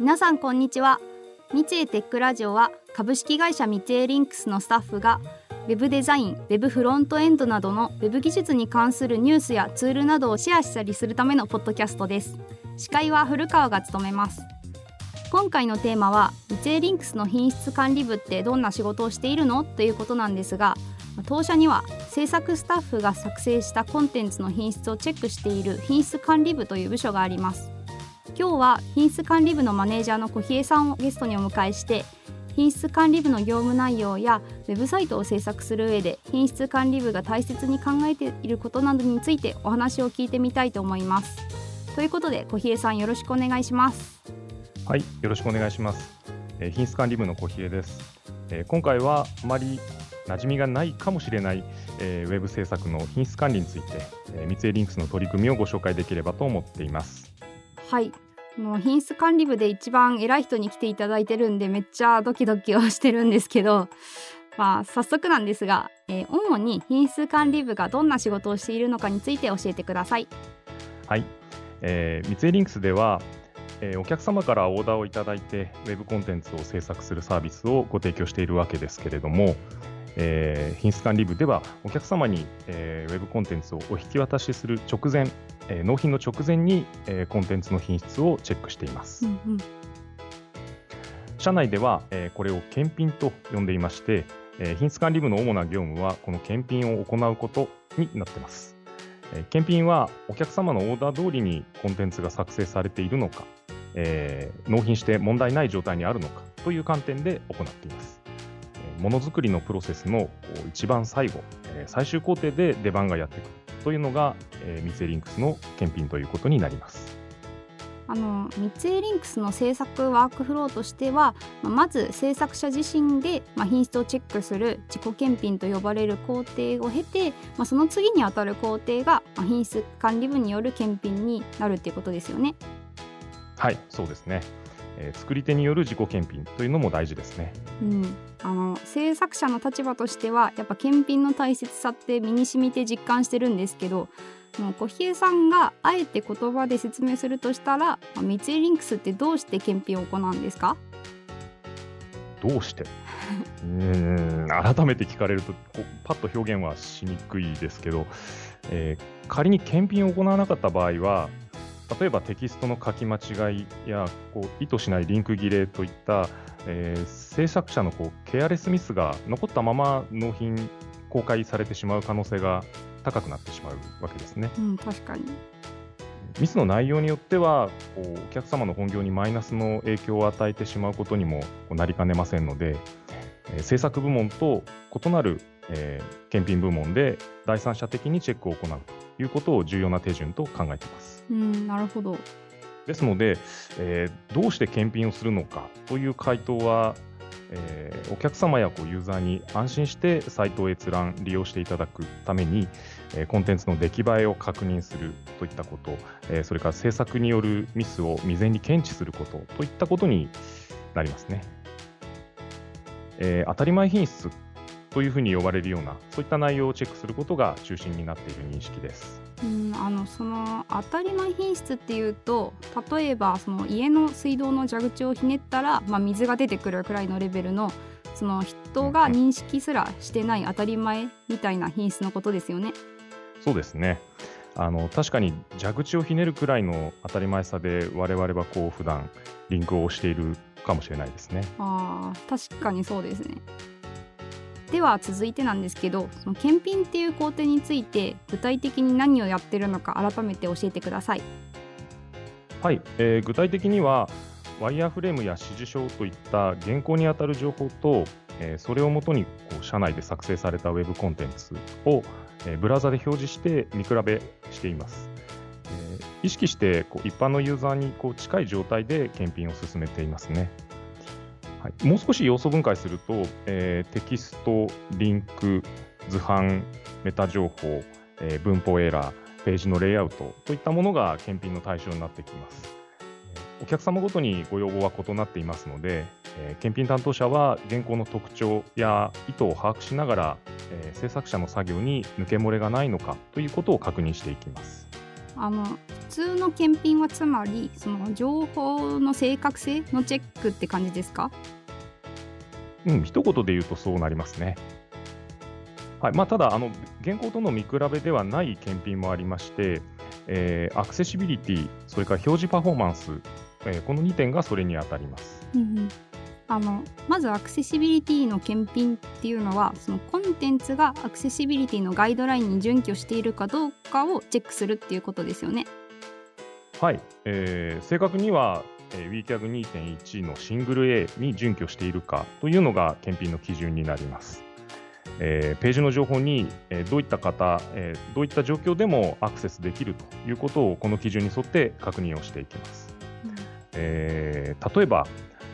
皆さんこんにちは。三井テックラジオは株式会社三井リンクスのスタッフがウェブデザイン、ウェブフロントエンドなどのウェブ技術に関するニュースやツールなどをシェアしたりするためのポッドキャストです。司会は古川が務めます。今回のテーマは三井リンクスの品質管理部ってどんな仕事をしているの？ということなんですが当社には制作スタッフが作成したコンテンツの品質をチェックしている品質管理部という部署があります。今日は品質管理部のマネージャーの小比さんをゲストにお迎えして品質管理部の業務内容やウェブサイトを制作する上で品質管理部が大切に考えていることなどについてお話を聞いてみたいと思います。ということで小比さんよろしくお願いします。はいよろしくお願いします、えー、品質管理部の小比です、えー、今回はあまり馴染みがないかもしれない、えー、ウェブ制作の品質管理について、えー、三井リンクスの取り組みをご紹介できればと思っています。はいの品質管理部で一番偉い人に来ていただいてるんでめっちゃドキドキをしてるんですけど、まあ、早速なんですが、えー、主に品質管理部がどんな仕事をしているのかについて教えてください。はい、えー、三井リンクスでは、えー、お客様からオーダーをいただいてウェブコンテンツを制作するサービスをご提供しているわけですけれども、えー、品質管理部ではお客様に、えー、ウェブコンテンツをお引き渡しする直前、えー、納品の直前に、えー、コンテンツの品質をチェックしています。うんうん、社内では、えー、これを検品と呼んでいまして、えー、品質管理部の主な業務はこの検品を行うことになっています。えー、検品はお客様のオーダー通りにコンテンツが作成されているのか、えー、納品して問題ない状態にあるのかという観点で行っています。ものづくりのプロセスの一番最後、最終工程で出番がやってくるというのが、えー、三井リンクスの検品ということになります。あの三井リンクスの制作ワークフローとしてはまず制作者自身で、まあ、品質をチェックする自己検品と呼ばれる工程を経て、まあ、その次にあたる工程が、まあ、品質管理部による検品になるっていうことですよね。はいそうですねえー、作り手による自己検品というのも大事ですね。うん、あの制作者の立場としてはやっぱ検品の大切さって身に染みて実感してるんですけどもう小比さんがあえて言葉で説明するとしたら三井リンクスってどうして検品を行うんですか？どうして？うん改めて聞かれるとパッと表現はしにくいですけど、えー、仮に検品を行わなかった場合は例えばテキストの書き間違いやこう意図しないリンク切れといった、えー、制作者のこうケアレスミスが残ったまま納品公開されてしまう可能性が高くなってしまうわけですね。うん、確かにミスの内容によってはこうお客様の本業にマイナスの影響を与えてしまうことにもなりかねませんので、えー、制作部門と異なる、えー、検品部門で第三者的にチェックを行うということを重要な手順と考えています。うん、なるほど。ですので、えー、どうして検品をするのかという回答は、えー、お客様やこうユーザーに安心してサイトを閲覧、利用していただくために、えー、コンテンツの出来栄えを確認するといったこと、えー、それから制作によるミスを未然に検知することといったことになりますね。えー、当たり前品質というふうに呼ばれるような、そういった内容をチェックすることが中心になっている認識です。うんあのその当たり前品質っていうと例えばその家の水道の蛇口をひねったら、まあ、水が出てくるくらいのレベルのその人が認識すらしてない当たり前みたいな品質のことですよね。そうですねあの確かに蛇口をひねるくらいの当たり前さで我々はこう普段リンクを押しているかもしれないですね。あ確かにそうですね。では続いてなんですけどその検品っていう工程について具体的に何をやってるのか改めて教えてください。はい、えー、具体的にはワイヤーフレームや指示書といった原稿にあたる情報と、えー、それをもとにこう社内で作成されたウェブコンテンツを、えー、ブラウザで表示して見比べしています。えー、意識してこう一般のユーザーにこう近い状態で検品を進めていますね。はい、もう少し要素分解すると、えー、テキスト、リンク、図版、メタ情報、えー、文法エラー、ページのレイアウトといったものが検品の対象になってきます。お客様ごとにご要望は異なっていますので、えー、検品担当者は原稿の特徴や意図を把握しながら、えー、制作者の作業に抜け漏れがないのかということを確認していきます。あの普通の検品はつまりその情報の正確性のチェックって感じですか？うん一言で言うとそうなりますね。はいまあ、ただあの、現行との見比べではない検品もありまして、えー、アクセシビリティ、それから表示パフォーマンス、えー、この2点がそれに当たります。うんうんあのまずアクセシビリティの検品っていうのはそのコンテンツがアクセシビリティのガイドラインに準拠しているかどうかをチェックするっていうことですよね。はい、えー、正確には、えー、WCAG2.1 のシングル A に準拠しているかというのが検品の基準になります。えー、ページの情報に、えー、どういった方、えー、どういった状況でもアクセスできるということをこの基準に沿って確認をしていきます。うん、えー、例えば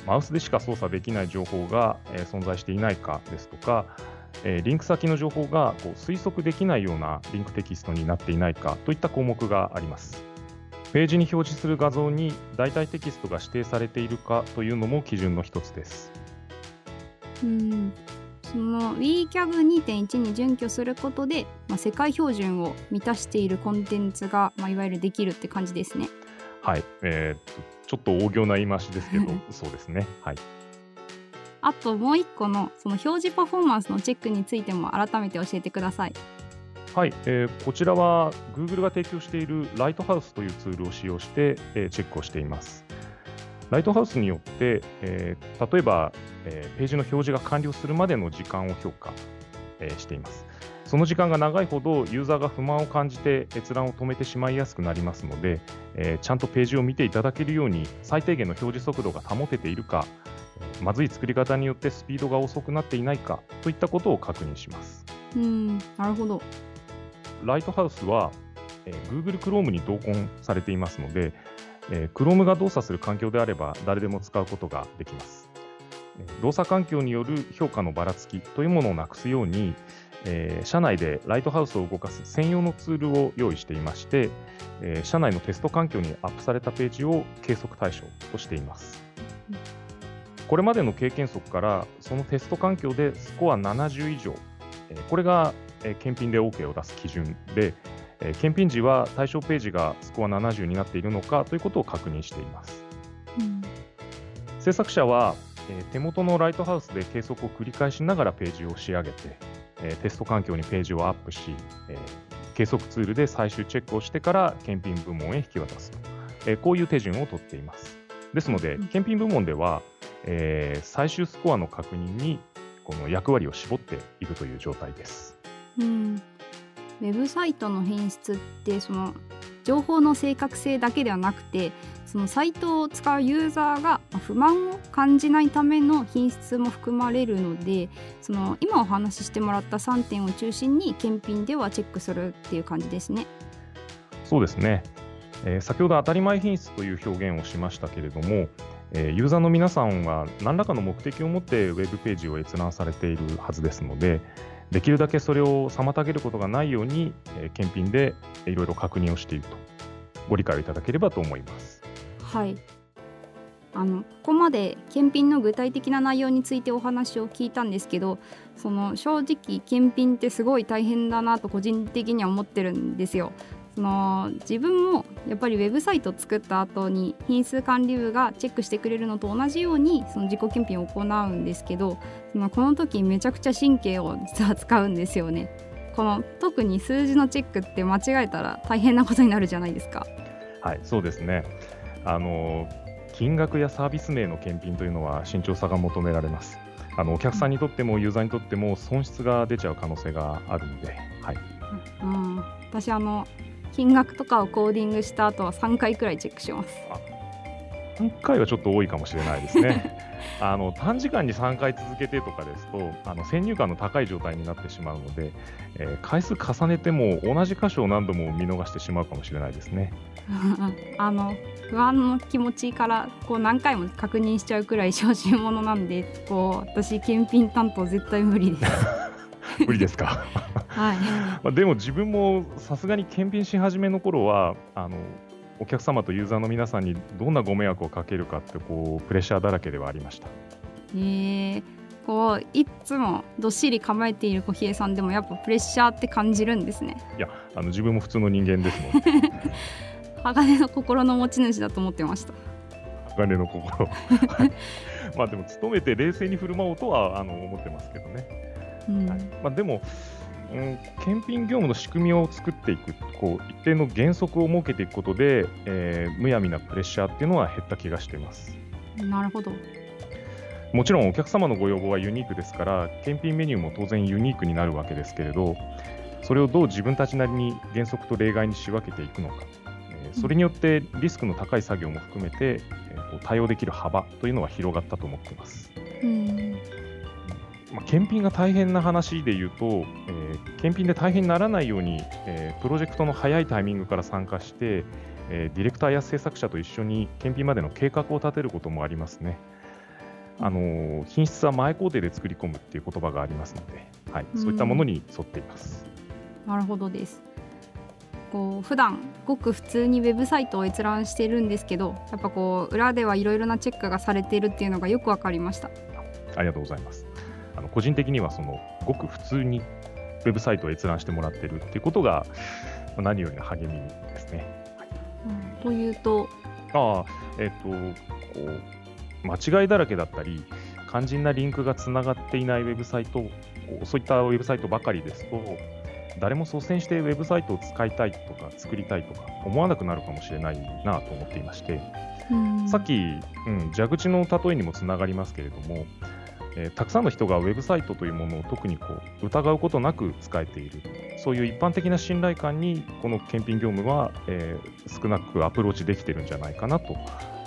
マウスでしか操作できない情報が、えー、存在していないかですとか、えー、リンク先の情報がこう推測できないようなリンクテキストになっていないかといった項目があります。ページに表示する画像に代替テキストが指定されているかというのも基準の一つです。うんその WeCAG2.1 に準拠することで、まあ、世界標準を満たしているコンテンツが、まあ、いわゆるできるって感じですね。はい、えー、ちょっと大行な言い回しですけど、そうですね。はい。あともう一個のその表示パフォーマンスのチェックについても改めて教えてください。はい、えー、こちらは Google が提供しているライトハウスというツールを使用して、えー、チェックをしています。ライトハウスによって、えー、例えば、えー、ページの表示が完了するまでの時間を評価、えー、しています。その時間が長いほどユーザーが不満を感じて閲覧を止めてしまいやすくなりますので、えー、ちゃんとページを見ていただけるように最低限の表示速度が保てているか、まずい作り方によってスピードが遅くなっていないかといったことを確認します。うんなるほどライトハウスは、えー、Google Chrome に同梱されていますので、えー、Chrome が動作する環境であれば誰でも使うことができます。動作環境による評価のばらつきというものをなくすように、えー、社内でライトハウスを動かす専用のツールを用意していまして、えー、社内のテスト環境にアップされたページを計測対象としています。これまでの経験則から、そのテスト環境でスコア70以上、えー、これが、えー、検品で OK を出す基準で、えー、検品時は対象ページがスコア70になっているのかということを確認しています。うん、制作者は、えー、手元のライトハウスで計測を繰り返しながらページを仕上げて、えテスト環境にページをアップし、え計測ツールで最終チェックをしてから検品部門へ引き渡すと、えこういう手順をとっています。ですので、検品部門では、えー、最終スコアの確認にこの役割を絞っているという状態です。うんウェブサイトの品質ってその情報の正確性だけではなくてそのサイトを使うユーザーが不満を感じないための品質も含まれるのでその今お話ししてもらった3点を中心に検品ではチェックするっていう感じですね。そうですね、えー、先ほど当たり前品質という表現をしましたけれども、えー、ユーザーの皆さんは何らかの目的を持ってウェブページを閲覧されているはずですのでできるだけそれを妨げることがないように、えー、検品でいろいろ確認をしているとご理解をいただければと思います。はいあのここまで検品の具体的な内容についてお話を聞いたんですけどその正直検品ってすごい大変だなと個人的には思ってるんですよ。その自分もやっぱりウェブサイトを作った後に品質管理部がチェックしてくれるのと同じようにその自己検品を行うんですけどそのこの時めちゃくちゃ神経を実は使うんですよね。この特に数字のチェックって間違えたら大変なことになるじゃないですか。はいそうですねあの金額やサービス名の検品というのは慎重さが求められます。あのお客さんにとってもユーザーにとっても損失が出ちゃう可能性があるので、はい。うん、私あの金額とかをコーディングした後は3回くらいチェックします。3回はちょっと多いかもしれないですね。あの短時間に3回続けてとかですとあの先入観の高い状態になってしまうので、えー、回数重ねても同じ箇所を何度も見逃してしまうかもしれないですね。あの不安の気持ちからこう何回も確認しちゃうくらい小心者なんでこう私検品担当絶対無理です。無理ですか？はいまあ、でも自分もさすがに検品し始めの頃はあのお客様とユーザーの皆さんにどんなご迷惑をかけるかってこうプレッシャーだらけではありました。え。ー、こういつもどっしり構えている小比叡さんでもやっぱプレッシャーって感じるんですね。いやあの自分も普通の人間ですもん、鋼の心の持ち主だと思ってました。鋼の心。まあでも努めて冷静に振る舞おうとはあの思ってますけどね、うん。はい、まあ、でもうん、検品業務の仕組みを作っていくこう一定の原則を設けていくことで、えー、むやみなプレッシャーっていうのは減った気がしています。なるほど。もちろんお客様のご要望はユニークですから検品メニューも当然ユニークになるわけですけれどそれをどう自分たちなりに原則と例外に仕分けていくのか、えー、それによってリスクの高い作業も含めて、えー、対応できる幅というのは広がったと思っています。うんまあ、検品が大変な話で言うと、えー、検品で大変にならないように、えー、プロジェクトの早いタイミングから参加して、えー、ディレクターや制作者と一緒に検品までの計画を立てることもありますね。あの品質は前工程で作り込むっていう言葉がありますので、はい、そういったものに沿っています。なるほどです。こう普段ごく普通にウェブサイトを閲覧してるんですけど、やっぱこう裏ではいろいろなチェックがされているっていうのがよくわかりました。ありがとうございます。あの個人的にはそのごく普通にウェブサイトを閲覧してもらってるっていうことが何よりの励みですね。はいうん、というと？ああえっ、ー、とこう間違いだらけだったり、肝心なリンクがつながっていないウェブサイト、そういったウェブサイトばかりですと、誰も率先してウェブサイトを使いたいとか作りたいとか思わなくなるかもしれないなと思っていまして、さっき、うん、蛇口の例えにもつながりますけれども、えー、たくさんの人がウェブサイトというものを特にこう疑うことなく使えている、そういう一般的な信頼感にこの検品業務は、えー、少なくアプローチできてるんじゃないかなと、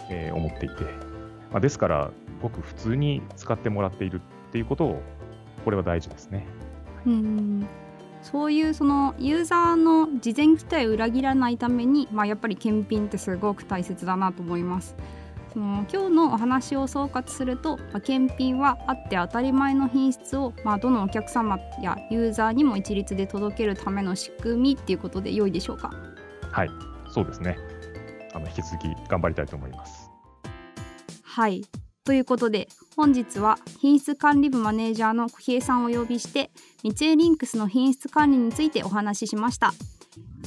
えー、思っていて、まあ、ですから、ごく普通に使ってもらっているっていうことを、これは大事ですね。うんそういうそのユーザーの事前期待を裏切らないために、まあ、やっぱり検品ってすごく大切だなと思います。その今日のお話を総括すると、まあ、検品はあって当たり前の品質を、まあ、どのお客様やユーザーにも一律で届けるための仕組みっていうことで良いでしょうか？はいそうですね。あの引き続き頑張りたいと思います。はい。ということで本日は品質管理部マネージャーの小平さんをお呼びして三井リンクスの品質管理についてお話ししました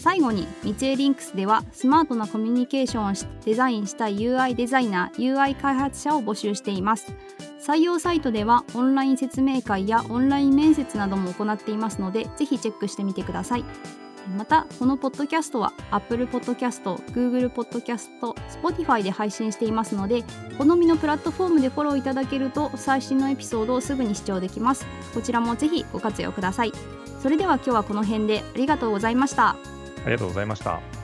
最後に三井リンクスではスマートなコミュニケーションをデザインした UI デザイナー UI 開発者を募集しています。採用サイトではオンライン説明会やオンライン面接なども行っていますのでぜひチェックしてみてください。またこのポッドキャストは Apple Podcast、Google Podcast、Spotify で配信していますので好みのプラットフォームでフォローいただけると最新のエピソードをすぐに視聴できます。こちらもぜひご活用ください。それでは今日はこの辺でありがとうございました。ありがとうございました。